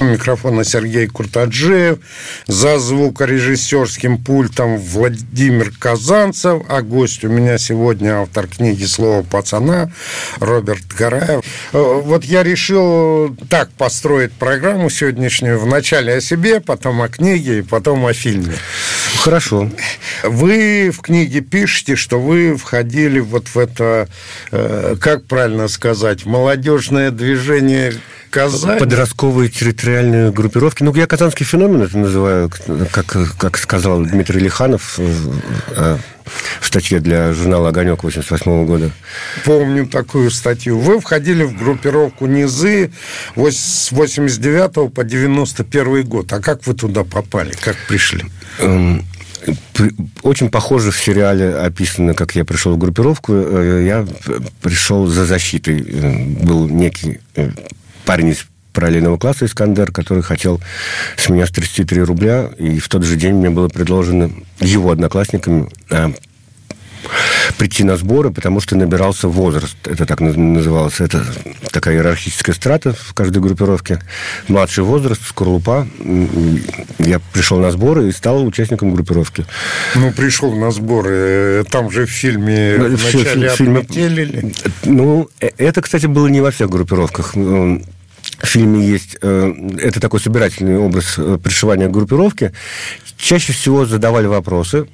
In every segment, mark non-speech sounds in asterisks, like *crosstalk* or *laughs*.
микрофона Сергей Куртаджиев, за звукорежиссерским пультом Владимир Казанцев, а гость у меня сегодня автор книги «Слово пацана» Роберт Гараев. Э, вот я решил так построить программу сегодняшнюю. Вначале о себе, потом о книге и потом о фильме. Хорошо. Вы в книге пишете, что вы входили вот в это, э, как правильно сказать, молодежное движение Казань. Подростковые территориальные группировки. Ну, я казанский феномен это называю, как, как сказал Дмитрий Лиханов э, э, в статье для журнала «Огонек» 88 года. Помню такую статью. Вы входили в группировку «Низы» с 89 по 91 год. А как вы туда попали? Как пришли? Эм, очень похоже в сериале описано, как я пришел в группировку. Э, я пришел за защитой. Был некий парень из параллельного класса Искандер, который хотел с меня с 33 рубля, и в тот же день мне было предложено его одноклассниками а, прийти на сборы, потому что набирался возраст. Это так называлось. Это такая иерархическая страта в каждой группировке. Младший возраст, скорлупа. Я пришел на сборы и стал участником группировки. Ну, пришел на сборы. Там же в фильме ну, вначале в фильме... Ну, э, это, кстати, было не во всех группировках в фильме есть, э, это такой собирательный образ э, пришивания группировки, чаще всего задавали вопросы,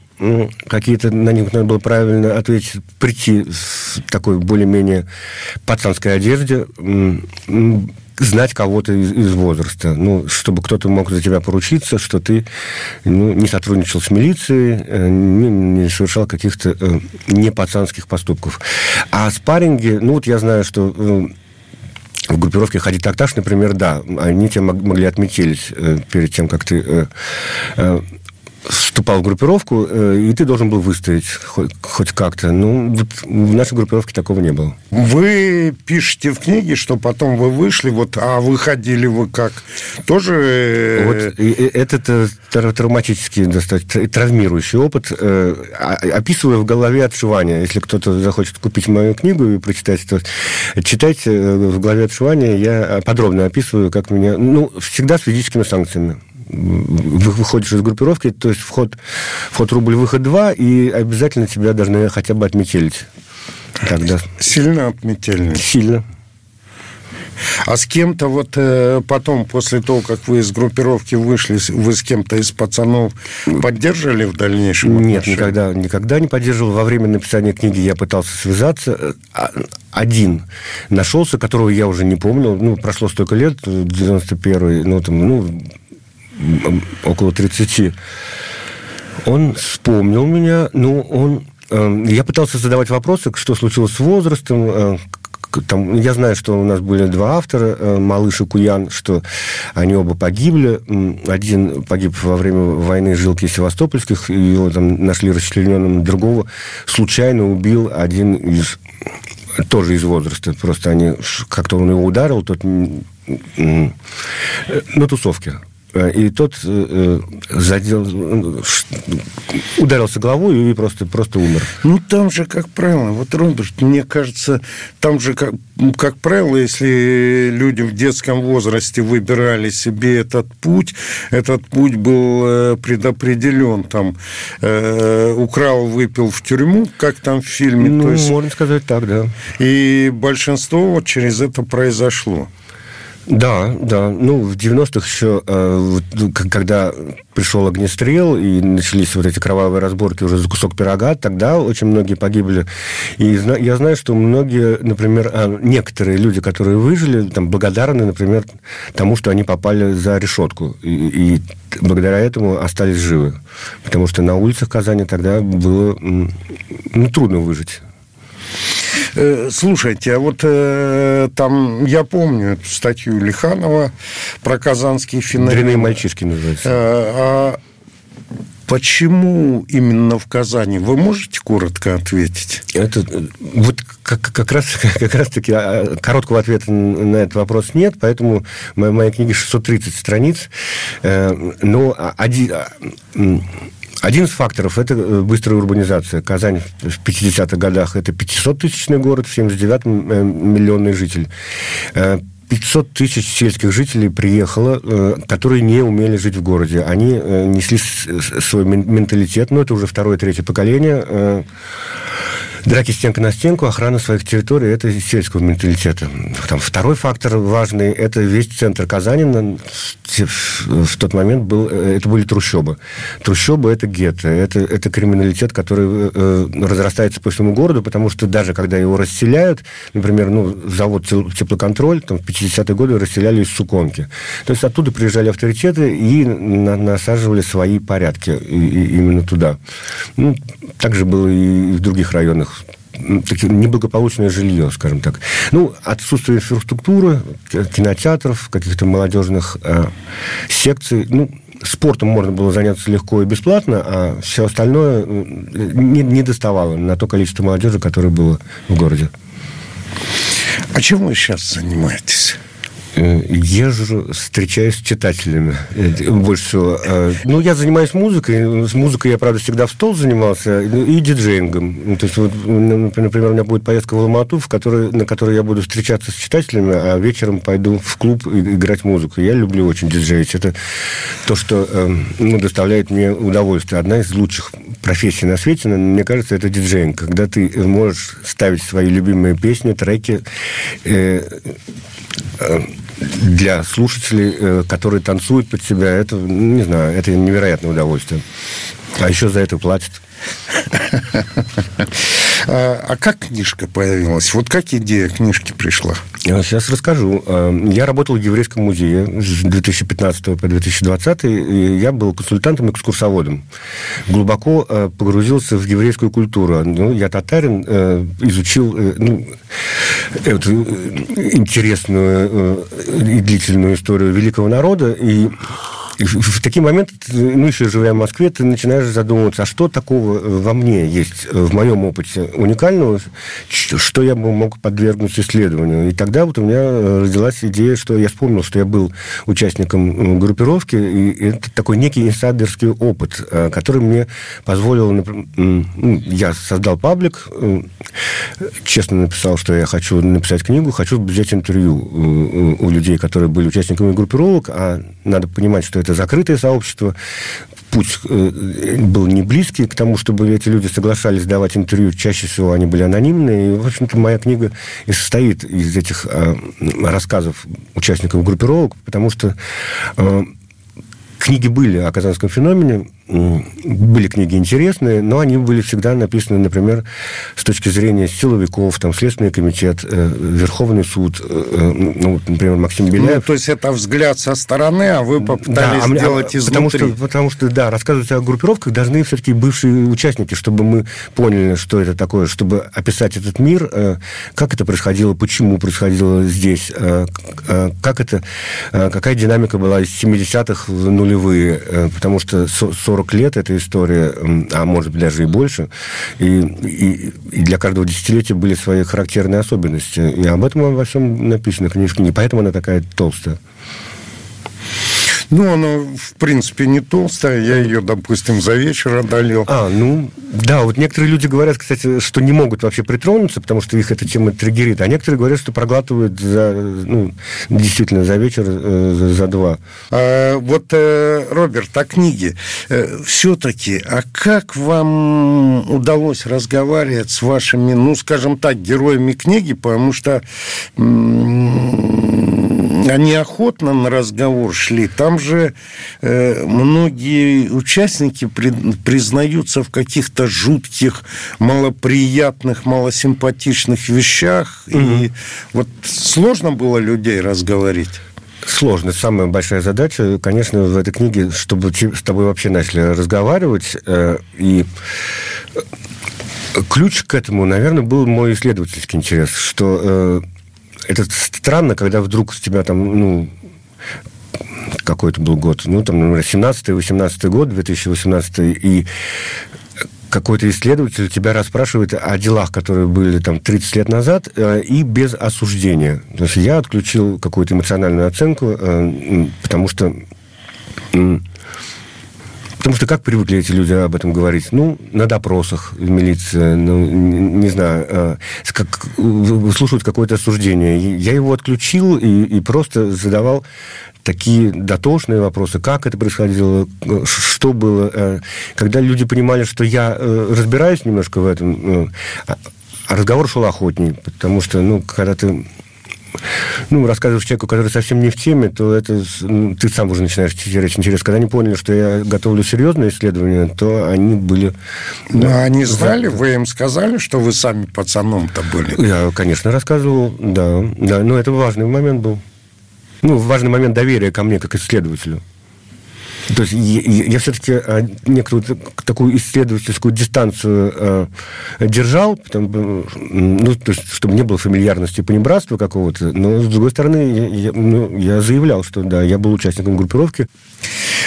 какие-то на них надо было правильно ответить, прийти в такой более-менее пацанской одежде, знать кого-то из, из возраста, ну, чтобы кто-то мог за тебя поручиться, что ты ну, не сотрудничал с милицией, э, не, не совершал каких-то э, не пацанских поступков. А спарринги, ну, вот я знаю, что в группировке ходить такташ, например, да, они тебя могли отметились э, перед тем, как ты э, э, вступал в группировку, и ты должен был выстоять хоть, хоть как-то. Ну, вот в нашей группировке такого не было. Вы пишете в книге, что потом вы вышли, вот, а выходили вы как? Тоже... Вот и, и этот травматический, достаточно травмирующий опыт. Э, описываю в голове отшивание. Если кто-то захочет купить мою книгу и прочитать, то читайте в голове отшивания. Я подробно описываю, как меня... Ну, всегда с физическими санкциями выходишь из группировки, то есть вход, вход рубль, выход два, и обязательно тебя должны хотя бы отметелить. Тогда... Сильно отметили? Сильно. А с кем-то вот э, потом, после того, как вы из группировки вышли, вы с кем-то из пацанов поддерживали в дальнейшем? Нет, никогда, никогда не поддерживал. Во время написания книги я пытался связаться. А, один нашелся, которого я уже не помнил. Ну, прошло столько лет, 91-й, ну, там, ну, около 30, он вспомнил меня, ну, он... Э, я пытался задавать вопросы, что случилось с возрастом, э, там, я знаю, что у нас были два автора, э, Малыш и Куян, что они оба погибли. Один погиб во время войны жилки севастопольских, его там нашли расчлененным. Другого случайно убил один из тоже из возраста. Просто они как-то он его ударил, тот на тусовке. Э, и тот э, э задел, ударился головой и просто, просто умер. Ну, там же, как правило, вот, Роберт, мне кажется, там же, как, как правило, если люди в детском возрасте выбирали себе этот путь, этот путь был э, предопределен. Там, э, украл, выпил в тюрьму, как там в фильме. Ну, То есть, можно сказать так, да. И большинство вот через это произошло. Да, да. Ну, в 90-х еще, э, ну, когда пришел огнестрел и начались вот эти кровавые разборки уже за кусок пирога, тогда очень многие погибли. И я знаю, что многие, например, а, некоторые люди, которые выжили, там, благодарны, например, тому, что они попали за решетку. И, и благодаря этому остались живы. Потому что на улицах Казани тогда было ну, трудно выжить. Э, слушайте, а вот э, там, я помню эту статью Лиханова про казанский финал. Дряные мальчишки называется. А Почему именно в Казани? Вы можете коротко ответить? Это вот как, как раз *laughs* как раз таки а, короткого ответа на этот вопрос нет, поэтому моя, моя книга 630 страниц. Но один один из факторов – это э, быстрая урбанизация. Казань в 50-х годах – это 500-тысячный город, в 79-м э, миллионный житель. 500 э, тысяч сельских жителей приехало, которые не умели жить в городе. Они несли свой менталитет, но это уже второе, третье поколение драки стенка на стенку, охрана своих территорий – это сельского менталитета. Там второй фактор важный – это весь центр Казани в тот момент был, э, это были трущобы. Трущобы – это гетто, это, это криминалитет, который э, разрастается по всему городу, потому что даже когда его расселяют, например, ну, завод теплоконтроль, там в 50-е годы расселяли из Суконки. То есть оттуда приезжали авторитеты и на, насаживали свои порядки и, и именно туда. Ну, также было и в других районах неблагополучное жилье, скажем так. Ну, отсутствие инфраструктуры, кинотеатров, каких-то молодежных э, секций. Ну, спортом можно было заняться легко и бесплатно, а все остальное не, не доставало на то количество молодежи, которое было в городе. А чем вы сейчас занимаетесь? Э, езжу, встречаюсь с читателями э, больше всего. Э, ну, я занимаюсь музыкой. С музыкой я, правда, всегда в стол занимался. И диджеингом. Ну, то есть, вот, например, у меня будет поездка в Алмату, в которой, на которой я буду встречаться с читателями, а вечером пойду в клуб играть музыку. Я люблю очень диджеить. Это то, что ну, доставляет мне удовольствие. Одна из лучших профессий на свете, мне кажется, это диджеинг. Когда ты можешь ставить свои любимые песни, треки, э, для слушателей, э, которые танцуют под себя, это, не знаю, это невероятное удовольствие. А еще за это платят. А, а как книжка появилась? Вот как идея книжки пришла? Сейчас расскажу. А, я работал в Еврейском музее с 2015 по 2020. И я был консультантом-экскурсоводом. Глубоко а, погрузился в еврейскую культуру. Ну, я татарин, изучил ну, эту интересную и длительную историю великого народа. И в такие моменты, ну, еще живя в Москве, ты начинаешь задумываться, а что такого э, во мне есть, э, в моем опыте уникального, что я бы мог подвергнуть исследованию. И тогда вот у меня э, родилась идея, что я вспомнил, что я был участником группировки, и это такой некий инсайдерский опыт, который мне позволил... Ну, я создал паблик, честно написал, что я хочу написать книгу, хочу взять интервью у людей, которые были участниками группировок, а надо понимать, что это это закрытое сообщество. Путь э, был не близкий к тому, чтобы эти люди соглашались давать интервью. Чаще всего они были анонимные. И, в общем-то, моя книга и состоит из этих э, рассказов участников группировок, потому что э, книги были о казанском феномене, были книги интересные, но они были всегда написаны, например, с точки зрения силовиков, там, Следственный комитет, э, Верховный суд, э, э ну, например, Максим ну, Беляев. Ну, то есть это взгляд со стороны, а вы попытались да, сделать а, изнутри. Потому что, потому что, да, рассказывать о группировках должны все-таки бывшие участники, чтобы мы поняли, что это такое, чтобы описать этот мир, как это происходило, почему происходило здесь, как это, какая динамика была из 70-х в нулевые, потому что 40 40 лет эта история, а может быть даже и больше, и, и, и для каждого десятилетия были свои характерные особенности. И об этом во всем написано в книжке, не поэтому она такая толстая. Ну, она, в принципе, не толстая. Я ее, допустим, за вечер одолел. А, ну, да. Вот некоторые люди говорят, кстати, что не могут вообще притронуться, потому что их эта тема триггерит. А некоторые говорят, что проглатывают за, ну, действительно за вечер, э, за, два. А, вот, э, Роберт, о книге. Э, все-таки, а как вам удалось разговаривать с вашими, ну, скажем так, героями книги? Потому что они охотно на разговор шли. Там же э, многие участники при, признаются в каких-то жутких, малоприятных, малосимпатичных вещах. Угу. И вот сложно было людей разговорить. Сложно. Самая большая задача, конечно, в этой книге, чтобы с тобой вообще начали разговаривать. Э, и Ключ к этому, наверное, был мой исследовательский интерес, что э, это странно, когда вдруг с тебя там, ну, какой это был год, ну, там, например, 17-18 год, 2018, и какой-то исследователь тебя расспрашивает о делах, которые были там 30 лет назад, э, и без осуждения. То есть я отключил какую-то эмоциональную оценку, э, потому что Потому что как привыкли эти люди об этом говорить? Ну, на допросах милиция, ну, не знаю, э, как, слушают какое-то осуждение. Я его отключил и, и просто задавал такие дотошные вопросы, как это происходило, что было. Э, когда люди понимали, что я э, разбираюсь немножко в этом, а, а разговор шел охотней, потому что, ну, когда ты ну, рассказываешь человеку, который совсем не в теме, то это ну, ты сам уже начинаешь терять интерес. Когда они поняли, что я готовлю серьезные исследования, то они были... Ну, да, они знали, да, вы им сказали, что вы сами пацаном-то были? Я, конечно, рассказывал, да. да но это важный момент был. Ну, важный момент доверия ко мне, как исследователю. То есть я, я все-таки а, некоторую такую исследовательскую дистанцию э, держал, потому, ну, то есть, чтобы не было фамильярности и понебратства какого-то, но, с другой стороны, я, ну, я заявлял, что да, я был участником группировки.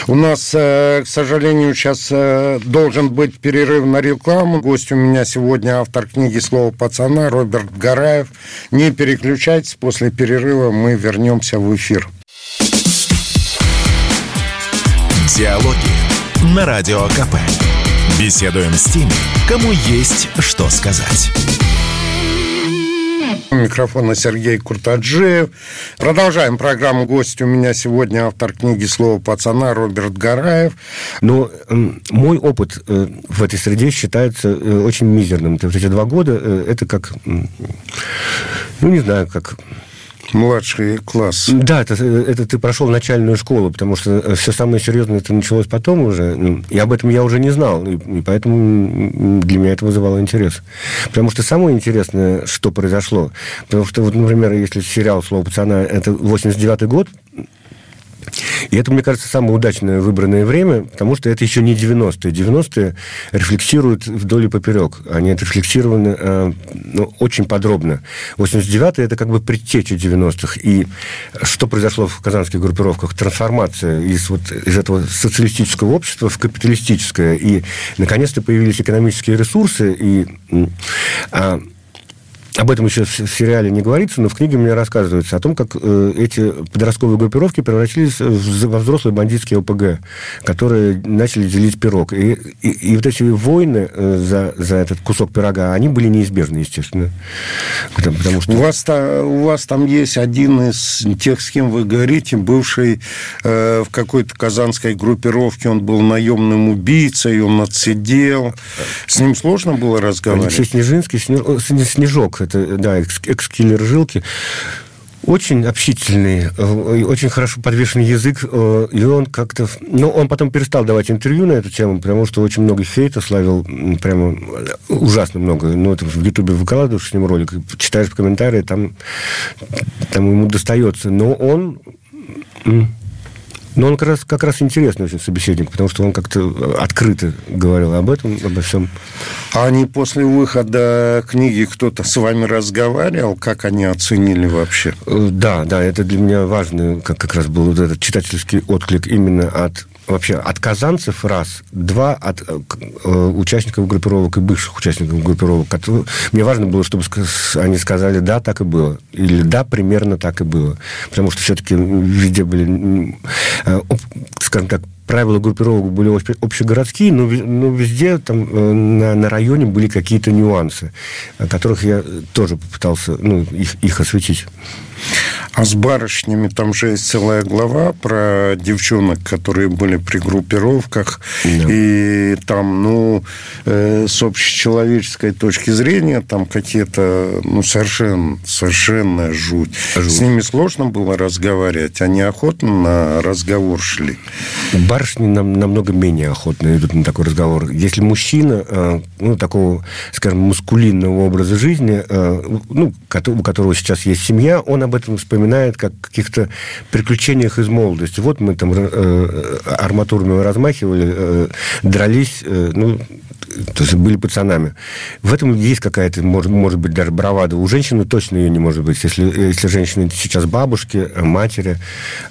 У нас, э, к сожалению, сейчас э, должен быть перерыв на рекламу. Гость у меня сегодня автор книги «Слово пацана» Роберт Гараев. Не переключайтесь, после перерыва мы вернемся в эфир. Диалоги на Радио КП. Беседуем с теми, кому есть что сказать. У микрофона Сергей Куртаджиев. Продолжаем программу. Гость у меня сегодня автор книги «Слово пацана» Роберт Гараев. Но э, мой опыт э, в этой среде считается э, очень мизерным. Вот эти два года, э, это как, ну, не знаю, как младший класс. Да, это, это ты прошел начальную школу, потому что э, все самое серьезное это началось потом уже. Ну, и об этом я уже не знал, и поэтому для меня это вызывало интерес. Потому что самое интересное, что произошло, потому что, вот, например, если сериал «Слово пацана» это 89-й год, и это, мне кажется, самое удачное выбранное время, потому что это еще не 90-е. 90-е рефлексируют вдоль и поперек. Они отрефлексированы э, ну, очень подробно. 89-е – это как бы предтеча 90-х. И что произошло в казанских группировках? Трансформация из, вот, из этого социалистического общества в капиталистическое. И, наконец-то, появились экономические ресурсы. И а, об этом еще в сериале не говорится, но в книге мне рассказывается о том, как э, эти подростковые группировки превратились во взрослые бандитские ОПГ, которые начали делить пирог. И, и, и вот эти войны э, за, за этот кусок пирога, они были неизбежны, естественно. Потому, потому что... у, вас, у вас там есть один из тех, с кем вы говорите, бывший э, в какой-то казанской группировке, он был наемным убийцей, он отсидел. С ним сложно было разговаривать? Алексей Снежинский, Снежок, это, да, экс-киллер жилки, очень общительный, э, очень хорошо подвешенный язык, э, и он как-то... Ну, он потом перестал давать интервью на эту тему, потому что очень много хейта славил, прямо ужасно много. Ну, это в Ютубе выкладываешь с ним ролик, читаешь комментарии, там, там ему достается. Но он но он как раз, как раз интересный очень собеседник, потому что он как-то открыто говорил об этом, обо всем. А они после выхода книги кто-то с вами разговаривал? Как они оценили вообще? Э, да, да, это для меня важно, как, как раз был вот этот читательский отклик именно от вообще от казанцев раз, два от э, э, участников группировок и бывших участников группировок. Которые, мне важно было, чтобы они сказали, да, так и было, или да, примерно так и было. Потому что все-таки везде были, э, скажем так, правила группировок были общегородские, но, но везде там э, на, на районе были какие-то нюансы, о которых я тоже попытался ну, их, их осветить. А с барышнями там же есть целая глава про девчонок, которые были при группировках. Да. И там, ну, э, с общечеловеческой точки зрения, там какие-то, ну, совершенно, совершенно жуть. жуть. С ними сложно было разговаривать. Они охотно на разговор шли. Барышни нам, намного менее охотно идут на такой разговор. Если мужчина, э, ну, такого, скажем, мускулинного образа жизни, э, ну, у которого сейчас есть семья, он об этом вспоминает как каких-то приключениях из молодости. Вот мы там э, арматурами размахивали, дрались, ну, то есть были пацанами. В этом есть какая-то, может, может быть, даже бравада. У женщины точно ее не может быть. Если, если женщины сейчас бабушки, матери,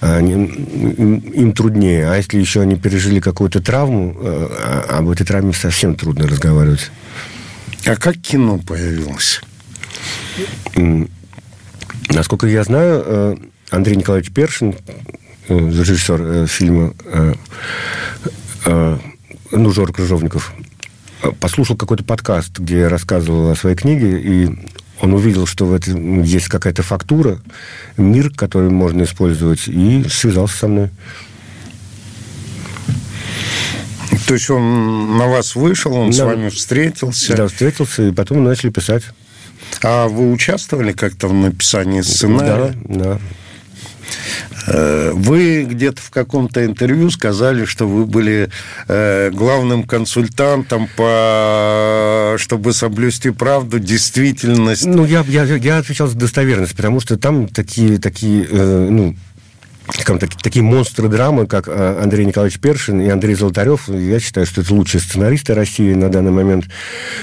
они, им труднее. А если еще они пережили какую-то травму, а, об этой травме совсем трудно разговаривать. А как кино появилось? Насколько я знаю, Андрей Николаевич Першин, режиссер фильма ну, Жор Крыжовников, послушал какой-то подкаст, где я рассказывал о своей книге, и он увидел, что в этом есть какая-то фактура, мир, который можно использовать, и связался со мной. То есть он на вас вышел, он да. с вами встретился? Да, встретился, и потом начали писать. А вы участвовали как-то в написании сценария? Да, да. Э, вы где-то в каком-то интервью сказали, что вы были э, главным консультантом по чтобы соблюсти правду, действительность. Ну, я, я, я отвечал за достоверность, потому что там такие, такие э, ну, скажем, так, такие монстры драмы, как э, Андрей Николаевич Першин и Андрей Золотарев, я считаю, что это лучшие сценаристы России на данный момент.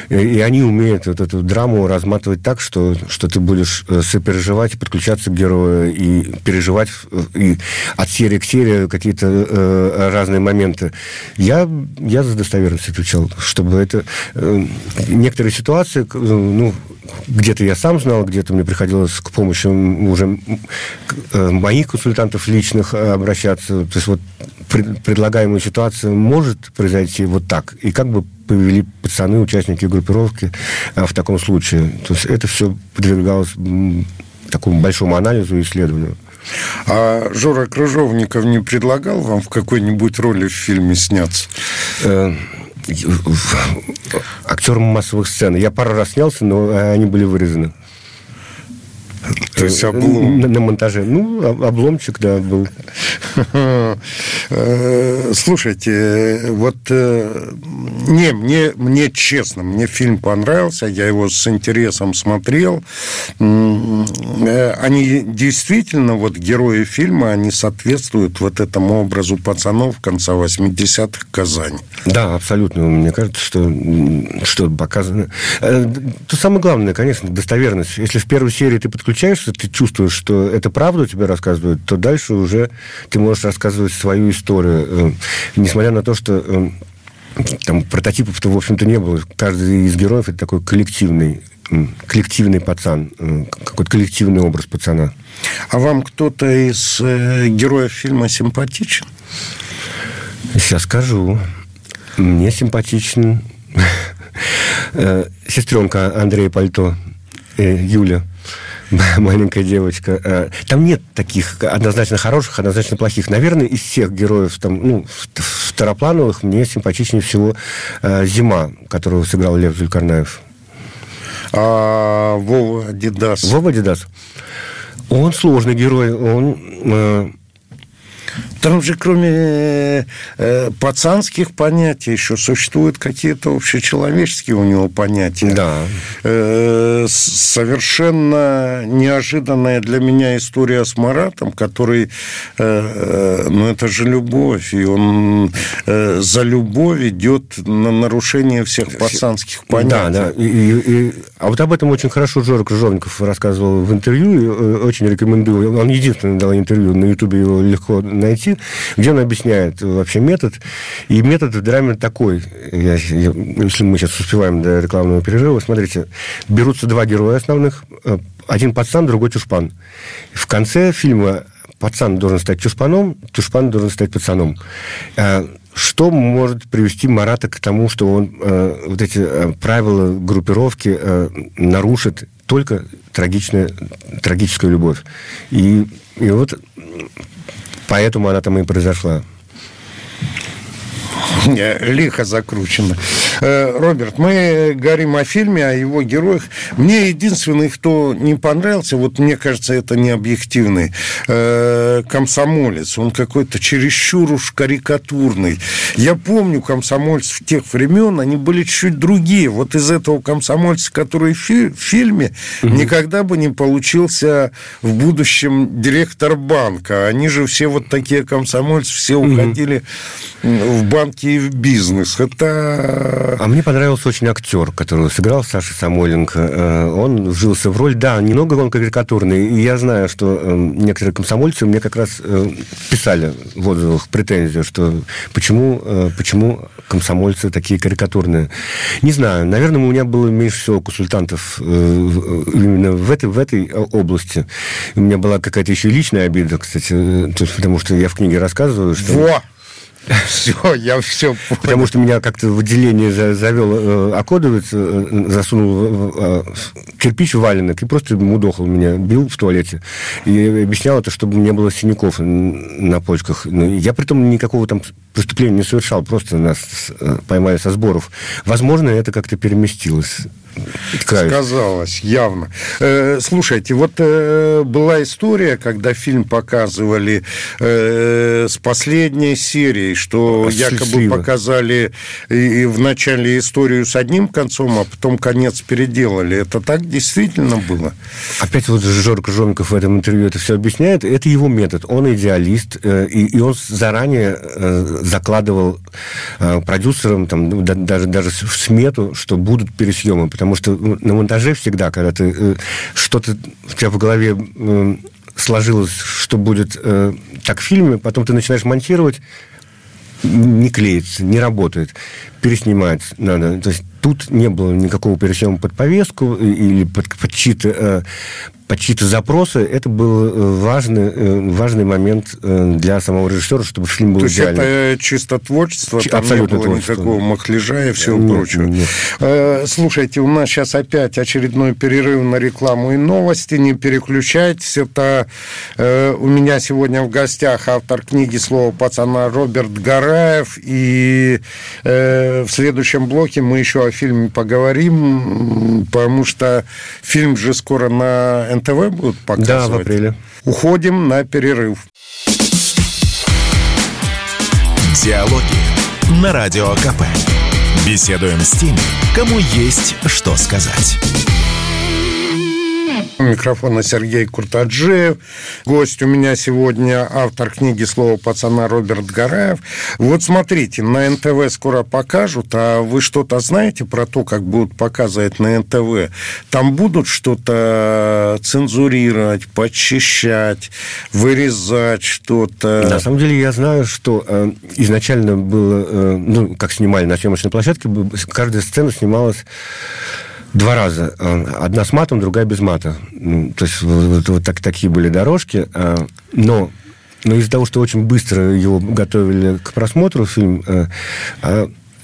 И они умеют вот эту драму разматывать так, что, что ты будешь э, сопереживать подключаться к герою, и переживать э, и от серии к серии какие-то э, разные моменты. Я, я за достоверность отвечал, чтобы это... Э, некоторые ситуации, ну, где-то я сам знал, где-то мне приходилось к помощи уже моих консультантов личных э, обращаться. То есть вот предлагаемая ситуация может произойти вот так. И как бы повели пацаны, участники группировки э, в таком случае. То есть это все подвергалось такому большому анализу и исследованию. А Жора Крыжовников не предлагал вам в какой-нибудь роли в фильме сняться? Э, актером массовых сцен. Я пару раз снялся, но они были вырезаны. То есть облом... На, на монтаже. Ну, обломчик, да, был. Э, слушайте, вот э, не, мне, мне честно, мне фильм понравился, я его с интересом смотрел. Э, они действительно, вот герои фильма, они соответствуют вот этому образу пацанов конца 80-х Казани. Да, абсолютно. Мне кажется, что, что показано... То самое главное, конечно, достоверность. Если в первой серии ты подключаешься, ты чувствуешь, что это правду тебе рассказывают, то дальше уже ты можешь рассказывать свою историю. Э, несмотря на то, что э, там прототипов-то, в общем-то, не было. Каждый из героев это такой коллективный коллективный пацан, э, какой-то коллективный образ пацана. А вам кто-то из героев фильма симпатичен? Сейчас скажу. Мне симпатичен сестренка Андрея Пальто, Юля. *laughs* маленькая девочка. Э, там нет таких однозначно хороших, однозначно плохих. Наверное, из всех героев там, ну, второплановых мне симпатичнее всего э, Зима, которую сыграл Лев Зулькарнаев. А Вова Дидас? Вова Дидас. Он сложный герой. Он э, там же кроме э, пацанских понятий еще существуют какие-то общечеловеческие у него понятия. Да. Э, совершенно неожиданная для меня история с Маратом, который, э, э, ну это же любовь, и он э, за любовь идет на нарушение всех пацанских понятий. Да, да. И, и, и, а вот об этом очень хорошо Жора Крыжовников рассказывал в интервью, э, очень рекомендую. Он единственный дал интервью, на Ютубе его легко найти найти, где он объясняет вообще метод. И метод в драме такой, я, я, если мы сейчас успеваем до рекламного перерыва, смотрите, берутся два героя основных, э, один пацан, другой чушпан. В конце фильма пацан должен стать чушпаном, чушпан должен стать пацаном. Э, что может привести Марата к тому, что он э, вот эти э, правила группировки э, нарушит только трагичная, трагическая любовь. И, и вот Поэтому она там и произошла. Лихо закручено. Э, Роберт, мы говорим о фильме, о его героях. Мне единственный, кто не понравился, вот мне кажется, это не объективный, э, комсомолец. Он какой-то чересчур уж карикатурный. Я помню комсомольцев тех времен, они были чуть другие. Вот из этого комсомольца, который в фильме, угу. никогда бы не получился в будущем директор банка. Они же все вот такие комсомольцы, все уходили угу. в банки и в бизнес. Это А мне понравился очень актер, который сыграл Саша Самойленко. Он вжился в роль, да, немного он карикатурный. И я знаю, что некоторые комсомольцы мне как раз писали в отзывах претензию, что почему, почему комсомольцы такие карикатурные. Не знаю, наверное, у меня было меньше всего консультантов именно в этой, в этой области. У меня была какая-то еще личная обида, кстати, потому что я в книге рассказываю, что... Во! Все, я все понял. Потому что меня как-то в отделение завел э, окодовец, э, засунул э, кирпич валенок и просто мудохал меня, бил в туалете. И объяснял это, чтобы не было синяков на почках. Ну, я при том никакого там преступления не совершал, просто нас поймали со сборов. Возможно, это как-то переместилось. Каюсь. Сказалось, явно. Э, слушайте, вот э, была история, когда фильм показывали э, с последней серии, что якобы показали и, и в начале историю с одним концом, а потом конец переделали. Это так действительно было? Опять вот Жорка Жомиков в этом интервью это все объясняет. Это его метод. Он идеалист, э, и, и он заранее э, закладывал э, продюсерам там, даже, даже в смету, что будут пересъемы, потому что на монтаже всегда, когда ты э, что-то у тебя в голове э, сложилось, что будет э, так в фильме, потом ты начинаешь монтировать, не клеится, не работает, переснимать надо. То есть тут не было никакого пересъема под повестку или под, под чьи-то под чьи-то запросы, это был э, важный, э, важный момент э, для самого режиссера, чтобы фильм был То идеальным. есть это чисто творчество, Ч- там абсолютно не было творчество. никакого махляжа и всего нет, прочего. Нет. Слушайте, у нас сейчас опять очередной перерыв на рекламу и новости. Не переключайтесь. Это у меня сегодня в гостях автор книги «Слово пацана» Роберт Гараев. И в следующем блоке мы еще о фильме поговорим, потому что фильм же скоро на НТВ будут показывать? Да, в апреле. Уходим на перерыв. Диалоги на Радио КП. Беседуем с теми, кому есть что сказать. У микрофона Сергей Куртаджиев. Гость у меня сегодня автор книги «Слово пацана» Роберт Гараев. Вот смотрите, на НТВ скоро покажут, а вы что-то знаете про то, как будут показывать на НТВ? Там будут что-то цензурировать, подчищать, вырезать что-то? На самом деле я знаю, что э, изначально было, э, ну, как снимали на съемочной площадке, каждая сцена снималась Два раза. Э, одна с матом, другая без мата. Ну, то есть вот, вот так, такие были дорожки. Э, но но из-за того, что очень быстро его готовили к просмотру фильм, э,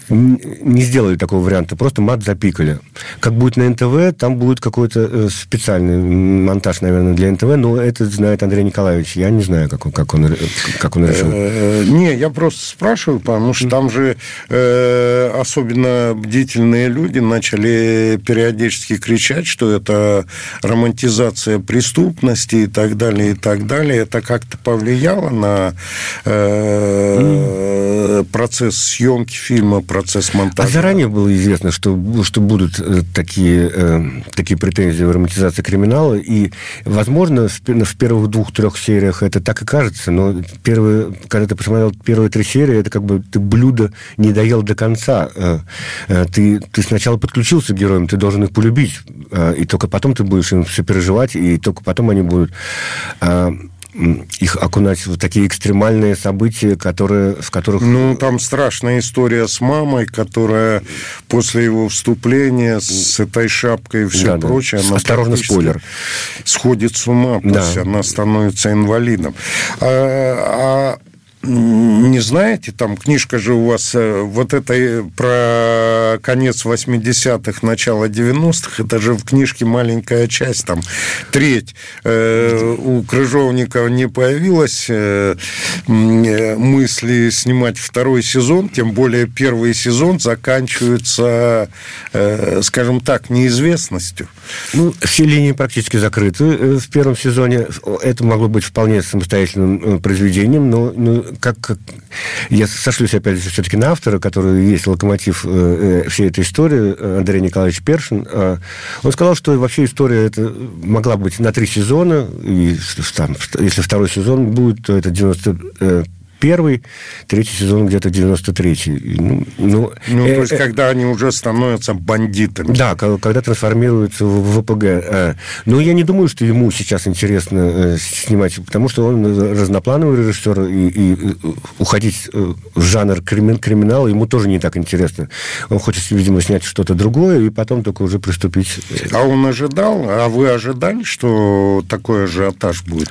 не сделали такого варианта, просто мат запикали. Как будет на НТВ, там будет какой-то э, специальный монтаж, наверное, для НТВ, но это знает Андрей Николаевич. Я не знаю, как он, как он, как он решил. Э, не, я просто спрашиваю, потому что там же э, особенно бдительные люди начали периодически кричать, что это романтизация преступности и так далее, и так далее. Это как-то повлияло на процесс съемки фильма, процесс монтажа. А заранее было известно, что, что будут э, такие, э, такие претензии в романтизации криминала, и, возможно, в, в первых двух-трех сериях это так и кажется, но первые, когда ты посмотрел первые три серии, это как бы ты блюдо не доел до конца. Э, ты, ты сначала подключился к героям, ты должен их полюбить, и только потом ты будешь им все переживать, и только потом они будут их окунать в такие экстремальные события, которые, в которых... Ну, там страшная история с мамой, которая после его вступления с этой шапкой и все да, прочее... Да. Она Осторожно, спойлер. Сходит с ума, то да. она становится инвалидом. А, а не знаете, там книжка же у вас э, вот это про конец 80-х, начало 90-х, это же в книжке маленькая часть, там треть. Э, у Крыжовникова не появилось э, мысли снимать второй сезон, тем более первый сезон заканчивается, скажем так, неизвестностью. Ну, все линии практически закрыты в первом сезоне. Это могло быть вполне самостоятельным произведением, но ну, как, я сошлюсь опять же все-таки на автора, который есть локомотив э, э всей этой истории, э, Андрей Николаевич Першин. Э, он сказал, что вообще история это могла быть на три сезона, и там, если второй сезон будет, то это 90 91 третий сезон где-то 93-й. Ну, ну, ну э, то есть, э, когда они уже становятся бандитами. Да, когда трансформируются в ВПГ. Э, но я не думаю, что ему сейчас интересно э, снимать, потому что он разноплановый режиссер, и, и уходить в жанр кримин, криминала ему тоже не так интересно. Он хочет, видимо, снять что-то другое, и потом только уже приступить. А он ожидал, а вы ожидали, что такой ажиотаж будет?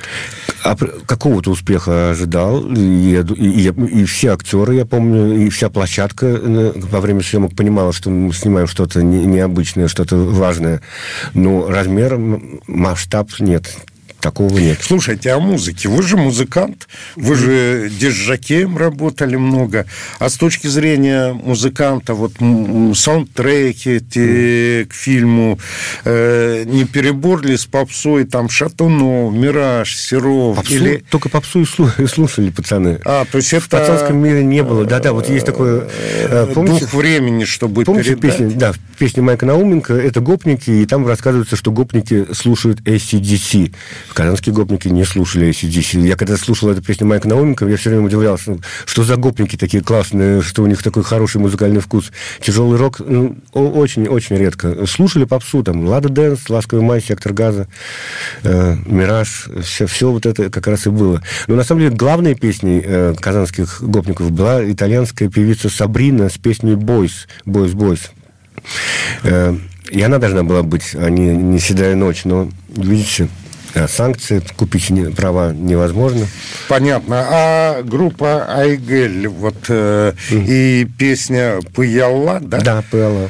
А какого-то успеха ожидал, и, и, и, и все актеры, я помню, и вся площадка э, во время съемок понимала, что мы снимаем что-то необычное, что-то важное. Но размер, масштаб нет такого нет. Слушайте, а музыке? Вы же музыкант, вы же дежжакеем работали много. А с точки зрения музыканта, вот саундтреки те, к фильму, э, не перебор ли с попсой, там, Шатунов, Мираж, Серов? Попсу, или... Только попсу и слушали, пацаны. А, то есть это... В пацанском мире не было. Да-да, вот есть такое... Э, помните, Дух времени, чтобы помните передать? Песни, да, песня Майка Науменко, это гопники, и там рассказывается, что гопники слушают ACDC. Казанские гопники не слушали ACDC. Я когда слушал эту песню Майка Науменко, я все время удивлялся, что за гопники такие классные, что у них такой хороший музыкальный вкус. Тяжелый рок очень-очень ну, редко. Слушали попсу, там, Лада Дэнс, Ласковый май, Сектор газа, э, Мираж, все, все вот это как раз и было. Но на самом деле главной песней э, казанских гопников была итальянская певица Сабрина с песней «Boys», «Boys, Boys». Э, и она должна была быть, а не, не «Седая ночь», но, видите, санкции, купить не, права невозможно. Понятно. А группа Айгель, вот э, mm. и песня Пыялла, да? Да, Пыялла.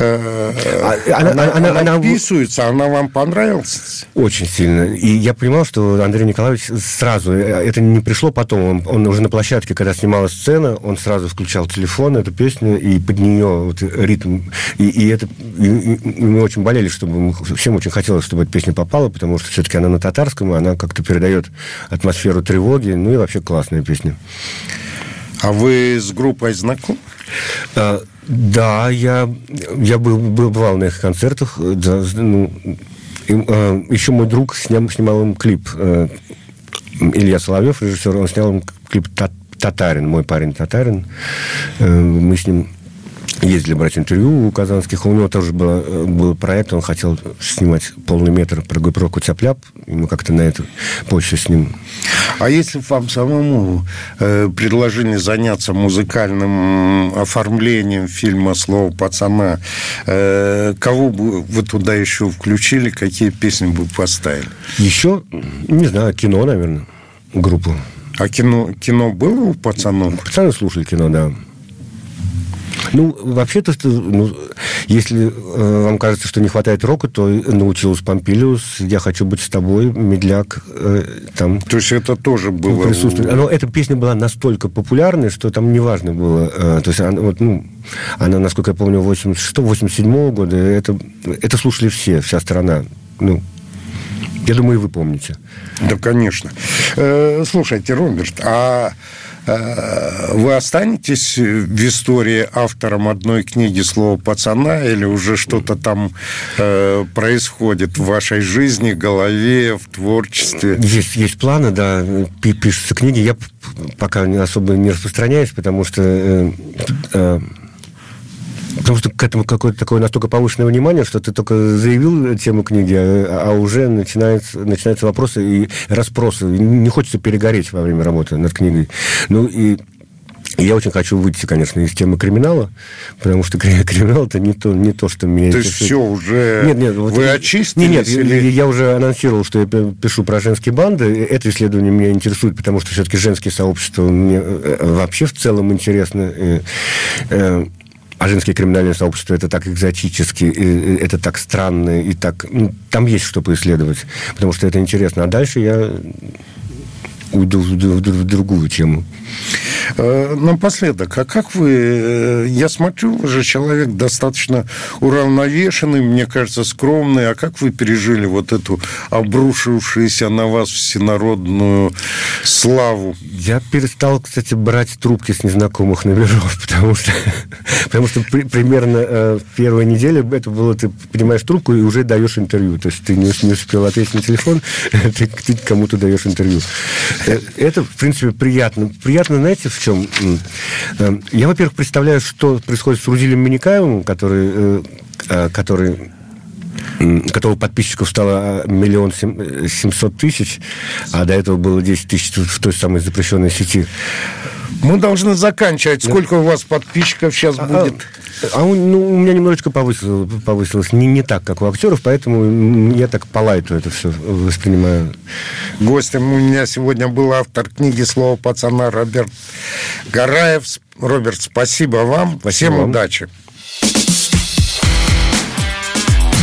Э, а, она, она, она, она вписывается, она вам понравилась? Очень сильно. И я понимал, что Андрей Николаевич сразу, э, это не пришло потом, он, он уже на площадке, когда снималась сцена, он сразу включал телефон, эту песню, и под нее вот ритм. И, и это и, и мы очень болели, чтобы всем очень хотелось, чтобы эта песня попала, потому что все-таки она на татарском, и она как-то передает атмосферу тревоги, ну и вообще классная песня. А вы с группой знакомы? А, да, я, я был, был, бывал на их концертах. Да, ну, и, э, еще мой друг снял, снимал им клип. Э, Илья Соловьев, режиссер, он снял им клип «Татарин», мой парень «Татарин». Э, мы с ним ездили брать интервью у казанских. У него тоже был, был проект, он хотел снимать полный метр про группировку «Цяпляп». И мы как-то на эту почве с ним... А если вам самому э, предложили заняться музыкальным оформлением фильма «Слово пацана», э, кого бы вы туда еще включили, какие песни бы поставили? Еще, не знаю, кино, наверное, группу. А кино, кино было у пацанов? Пацаны слушали кино, да. Ну, вообще-то, ну, если э, вам кажется, что не хватает рока, то научилась Помпилиус, «Я хочу быть с тобой», «Медляк». Э, там, то есть это тоже было... Присутствует. Но эта песня была настолько популярной, что там неважно было. Э, то есть она, вот, ну, она, насколько я помню, 86-87 года, это, это слушали все, вся страна. Ну, я думаю, и вы помните. Да, конечно. Э, слушайте, Роберт, а вы останетесь в истории автором одной книги «Слово пацана» или уже что-то там э, происходит в вашей жизни, голове, в творчестве? Есть, есть планы, да, пишутся книги. Я пока особо не распространяюсь, потому что э, э, Потому что к этому какое-то такое настолько повышенное внимание, что ты только заявил тему книги, а, а уже начинается, начинаются вопросы и расспросы. Не хочется перегореть во время работы над книгой. Ну и я очень хочу выйти, конечно, из темы криминала, потому что *laughs* криминал это не то, не то, что меня То есть все уже нет, нет, вот вы я, очистились? Нет, нет или... я уже анонсировал, что я пишу про женские банды. Это исследование меня интересует, потому что все-таки женские сообщества мне э, вообще в целом интересно. А женские криминальные сообщества это так экзотически, это так странно, и так... Ну, там есть что поисследовать, потому что это интересно. А дальше я в, в, в другую тему. Э, напоследок, а как вы... Э, я смотрю, вы же человек достаточно уравновешенный, мне кажется, скромный. А как вы пережили вот эту обрушившуюся на вас всенародную славу? Я перестал, кстати, брать трубки с незнакомых номеров, *laughs* потому что, потому что при, примерно э, первая неделя это было, ты понимаешь трубку и уже даешь интервью. То есть ты не, не успел ответить на телефон, *laughs* ты, ты кому-то даешь интервью. Это, в принципе, приятно. Приятно, знаете, в чем? Я, во-первых, представляю, что происходит с Рузилем Миникаевым, который, который которого подписчиков стало миллион семьсот тысяч, а до этого было 10 тысяч в той самой запрещенной сети. Мы должны заканчивать. Сколько у вас подписчиков сейчас а, будет? А, а ну, у меня немножечко повысилось, повысилось. Не, не так, как у актеров, поэтому я так по лайту это все воспринимаю. Гостем у меня сегодня был автор книги «Слово пацана» Роберт Гараев. Роберт, спасибо вам. Спасибо Всем вам. удачи.